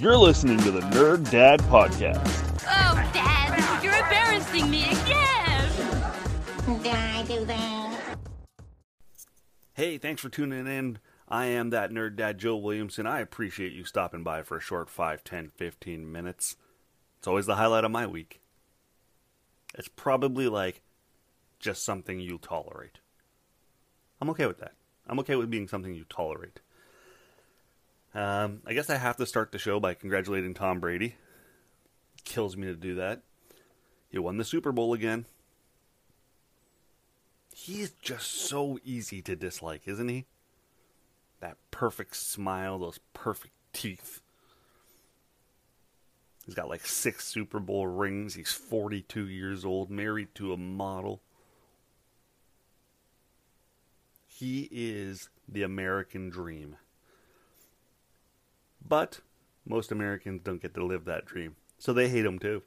You're listening to the Nerd Dad Podcast. Oh, Dad, you're embarrassing me again. Did I do that? Hey, thanks for tuning in. I am that Nerd Dad, Joe Williamson. I appreciate you stopping by for a short 5, 10, 15 minutes. It's always the highlight of my week. It's probably like just something you tolerate. I'm okay with that. I'm okay with being something you tolerate. Um, I guess I have to start the show by congratulating Tom Brady. Kills me to do that. He won the Super Bowl again. He is just so easy to dislike, isn't he? That perfect smile, those perfect teeth. He's got like six Super Bowl rings. He's 42 years old, married to a model. He is the American dream. But most Americans don't get to live that dream. So they hate him too.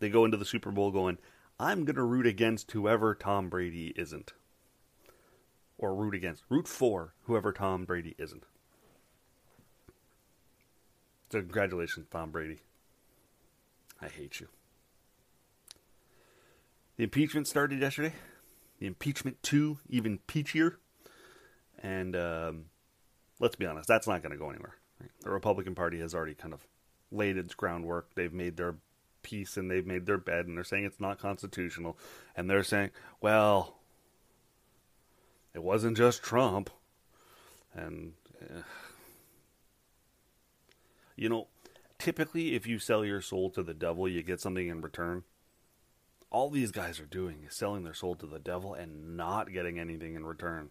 They go into the Super Bowl going, I'm going to root against whoever Tom Brady isn't. Or root against, root for whoever Tom Brady isn't. So congratulations, Tom Brady. I hate you. The impeachment started yesterday. The impeachment 2, even peachier. And um, let's be honest, that's not going to go anywhere. The Republican Party has already kind of laid its groundwork. They've made their peace and they've made their bed and they're saying it's not constitutional. And they're saying, well, it wasn't just Trump. And, uh, you know, typically if you sell your soul to the devil, you get something in return. All these guys are doing is selling their soul to the devil and not getting anything in return.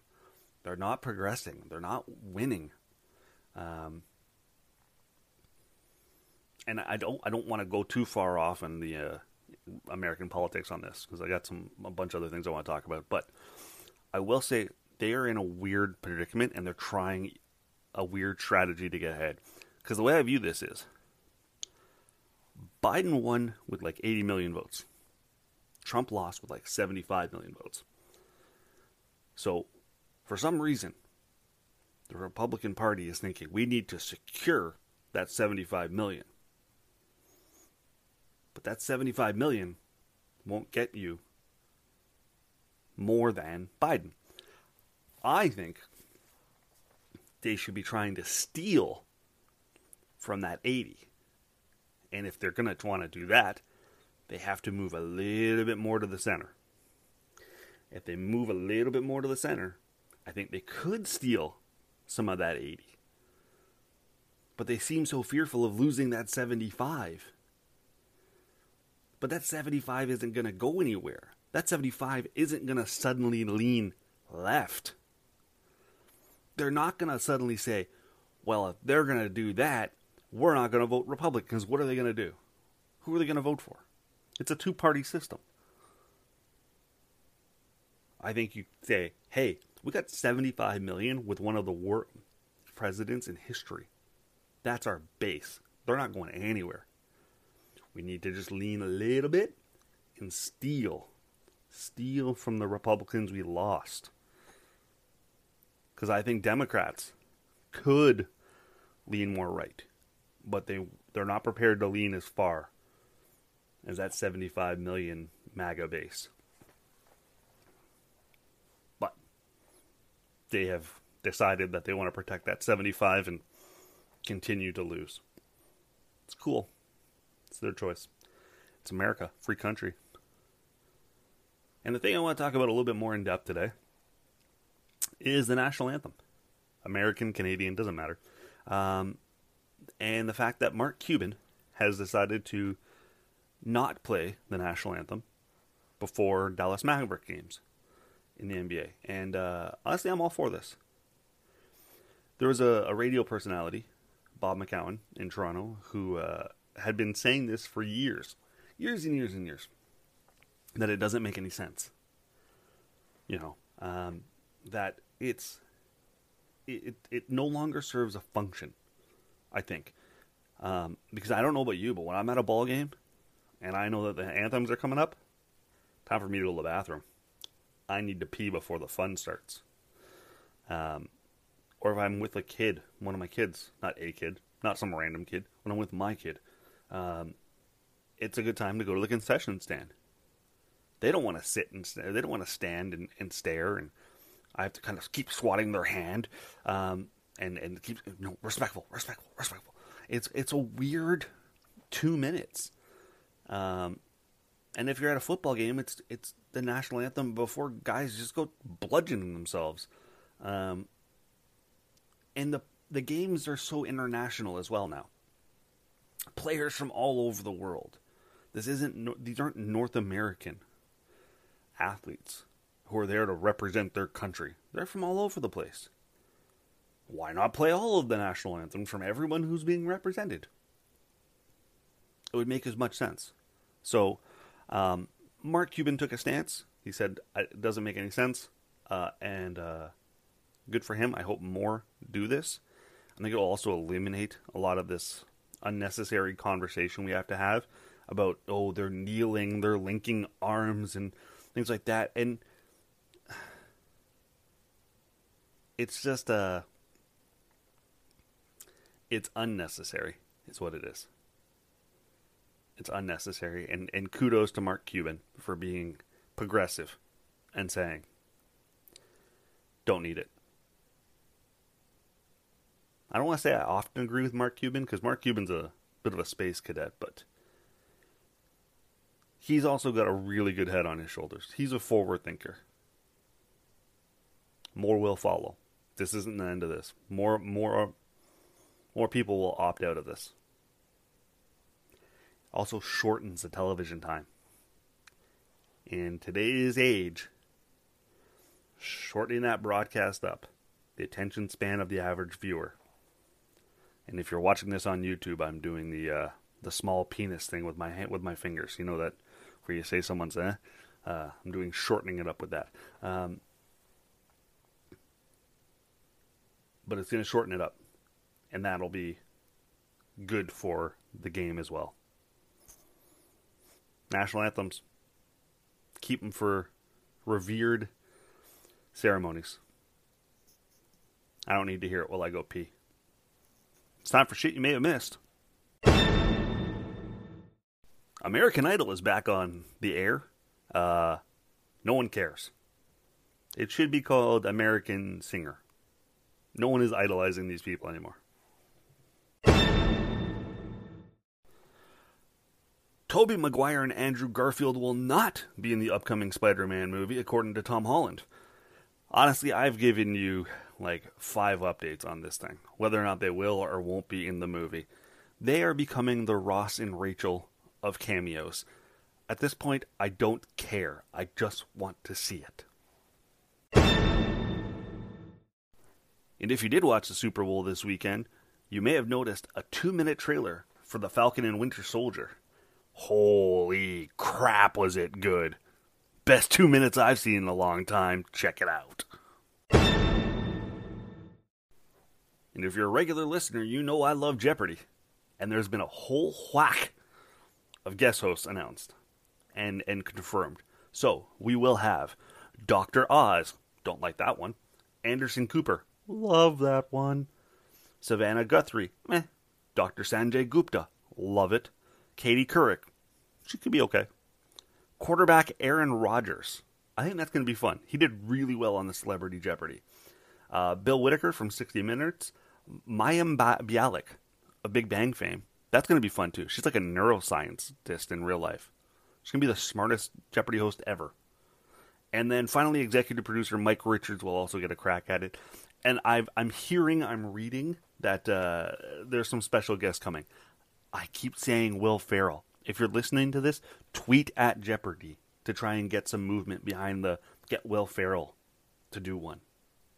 They're not progressing. They're not winning. Um, and I don't I don't want to go too far off in the uh, American politics on this because I got some a bunch of other things I want to talk about. But I will say they are in a weird predicament and they're trying a weird strategy to get ahead. Because the way I view this is Biden won with like 80 million votes. Trump lost with like 75 million votes. So, for some reason, the Republican Party is thinking we need to secure that 75 million. But that 75 million won't get you more than Biden. I think they should be trying to steal from that 80. And if they're going to want to do that, they have to move a little bit more to the center. If they move a little bit more to the center, I think they could steal some of that 80. But they seem so fearful of losing that 75. But that 75 isn't going to go anywhere. That 75 isn't going to suddenly lean left. They're not going to suddenly say, well, if they're going to do that, we're not going to vote Republican. Because what are they going to do? Who are they going to vote for? It's a two party system. I think you say, hey, we got 75 million with one of the worst presidents in history. That's our base. They're not going anywhere. We need to just lean a little bit and steal. Steal from the Republicans we lost. Because I think Democrats could lean more right, but they they're not prepared to lean as far as that 75 million MAGA base. But they have decided that they want to protect that 75 and continue to lose. It's cool. It's their choice. It's America, free country. And the thing I want to talk about a little bit more in depth today is the national anthem. American, Canadian, doesn't matter. Um, and the fact that Mark Cuban has decided to not play the national anthem before Dallas Maverick games in the NBA. And uh, honestly, I'm all for this. there was a, a radio personality, Bob McCown in Toronto, who uh, had been saying this for years, years and years and years, that it doesn't make any sense. You know, um, that it's it, it, it no longer serves a function. I think um, because I don't know about you, but when I'm at a ball game and I know that the anthems are coming up, time for me to go to the bathroom. I need to pee before the fun starts. Um, or if I'm with a kid, one of my kids, not a kid, not some random kid, when I'm with my kid, um, it's a good time to go to the concession stand. They don't want to sit and they don't want to stand and, and stare, and I have to kind of keep swatting their hand, um, and and keep you know, respectful, respectful, respectful. It's it's a weird two minutes. Um, and if you're at a football game, it's it's the national anthem before guys just go bludgeoning themselves. Um, and the the games are so international as well now. Players from all over the world. This isn't these aren't North American athletes who are there to represent their country. They're from all over the place. Why not play all of the national anthem from everyone who's being represented? It would make as much sense. So, um, Mark Cuban took a stance. He said it doesn't make any sense, uh, and uh, good for him. I hope more do this. I think it will also eliminate a lot of this unnecessary conversation we have to have about oh they're kneeling, they're linking arms and things like that, and it's just a uh, it's unnecessary. Is what it is. It's unnecessary, and and kudos to Mark Cuban for being progressive and saying, "Don't need it." I don't want to say I often agree with Mark Cuban because Mark Cuban's a bit of a space cadet, but he's also got a really good head on his shoulders. He's a forward thinker. More will follow. This isn't the end of this. More, more, more people will opt out of this. Also shortens the television time. In today's age, shortening that broadcast up, the attention span of the average viewer. And if you're watching this on YouTube, I'm doing the uh, the small penis thing with my hand, with my fingers. You know that where you say someone's eh. Uh, I'm doing shortening it up with that. Um, but it's going to shorten it up, and that'll be good for the game as well. National anthems. Keep them for revered ceremonies. I don't need to hear it while I go pee. It's time for shit you may have missed. American Idol is back on the air. Uh, no one cares. It should be called American Singer. No one is idolizing these people anymore. Tobey Maguire and Andrew Garfield will not be in the upcoming Spider-Man movie, according to Tom Holland. Honestly, I've given you like five updates on this thing, whether or not they will or won't be in the movie. They are becoming the Ross and Rachel of cameos. At this point, I don't care. I just want to see it. And if you did watch the Super Bowl this weekend, you may have noticed a two minute trailer for The Falcon and Winter Soldier. Holy crap, was it good! Best two minutes I've seen in a long time. Check it out. And if you're a regular listener, you know I love Jeopardy. And there's been a whole whack of guest hosts announced and, and confirmed. So we will have Dr. Oz, don't like that one. Anderson Cooper, love that one. Savannah Guthrie, meh. Dr. Sanjay Gupta, love it. Katie Couric, she could be okay. Quarterback Aaron Rodgers, I think that's going to be fun. He did really well on the Celebrity Jeopardy. Uh, Bill Whitaker from 60 Minutes, Mayim Bialik of Big Bang fame. That's going to be fun too. She's like a neuroscientist in real life. She's going to be the smartest Jeopardy host ever. And then finally, executive producer Mike Richards will also get a crack at it. And i am hearing, I'm reading that uh, there's some special guests coming. I keep saying Will Ferrell. If you're listening to this, tweet at Jeopardy to try and get some movement behind the get Will Ferrell to do one.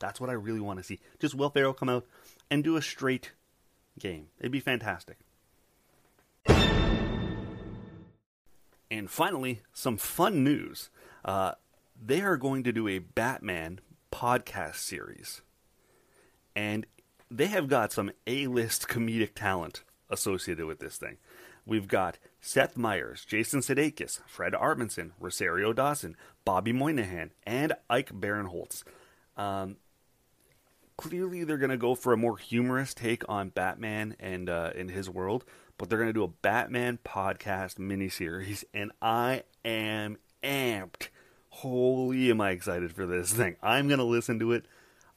That's what I really want to see. Just Will Ferrell come out and do a straight game. It'd be fantastic. And finally, some fun news. Uh, they are going to do a Batman podcast series. And they have got some A list comedic talent associated with this thing. We've got Seth Meyers, Jason Sudeikis, Fred Armisen, Rosario Dawson, Bobby Moynihan, and Ike Barinholtz. Um, clearly, they're going to go for a more humorous take on Batman and uh, his world, but they're going to do a Batman podcast miniseries, and I am amped. Holy, am I excited for this thing! I'm going to listen to it.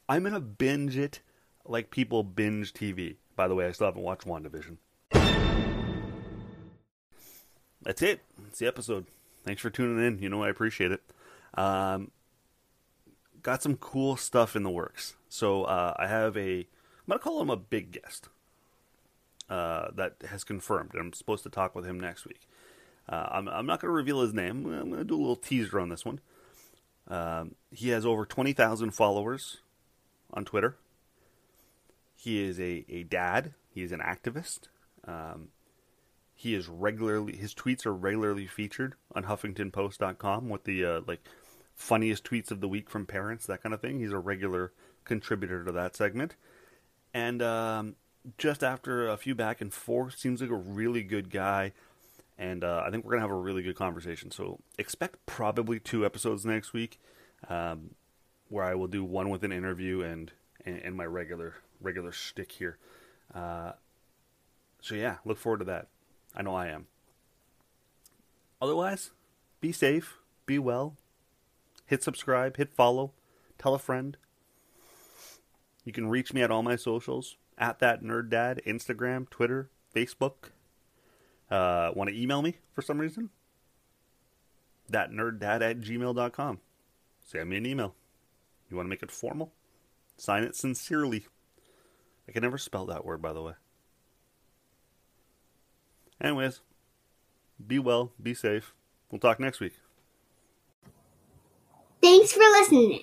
I'm going to binge it like people binge TV. By the way, I still haven't watched WandaVision. That's it. It's the episode. Thanks for tuning in. You know I appreciate it. Um, got some cool stuff in the works. So uh, I have a. I'm gonna call him a big guest. Uh, that has confirmed. I'm supposed to talk with him next week. Uh, I'm, I'm, not going to reveal his name. I'm going to do a little teaser on this one. Um, he has over 20,000 followers on Twitter. He is a, a dad. He is an activist. Um, he is regularly his tweets are regularly featured on HuffingtonPost.com with the uh, like funniest tweets of the week from parents, that kind of thing. He's a regular contributor to that segment, and um, just after a few back and forth, seems like a really good guy. And uh, I think we're gonna have a really good conversation. So expect probably two episodes next week, um, where I will do one with an interview and and, and my regular regular shtick here. Uh, so yeah, look forward to that. I know I am. Otherwise, be safe, be well, hit subscribe, hit follow, tell a friend. You can reach me at all my socials at that nerd dad, Instagram, Twitter, Facebook. Uh, Want to email me for some reason? That nerd dad at gmail.com. Send me an email. You want to make it formal? Sign it sincerely. I can never spell that word, by the way. Anyways, be well, be safe. We'll talk next week. Thanks for listening.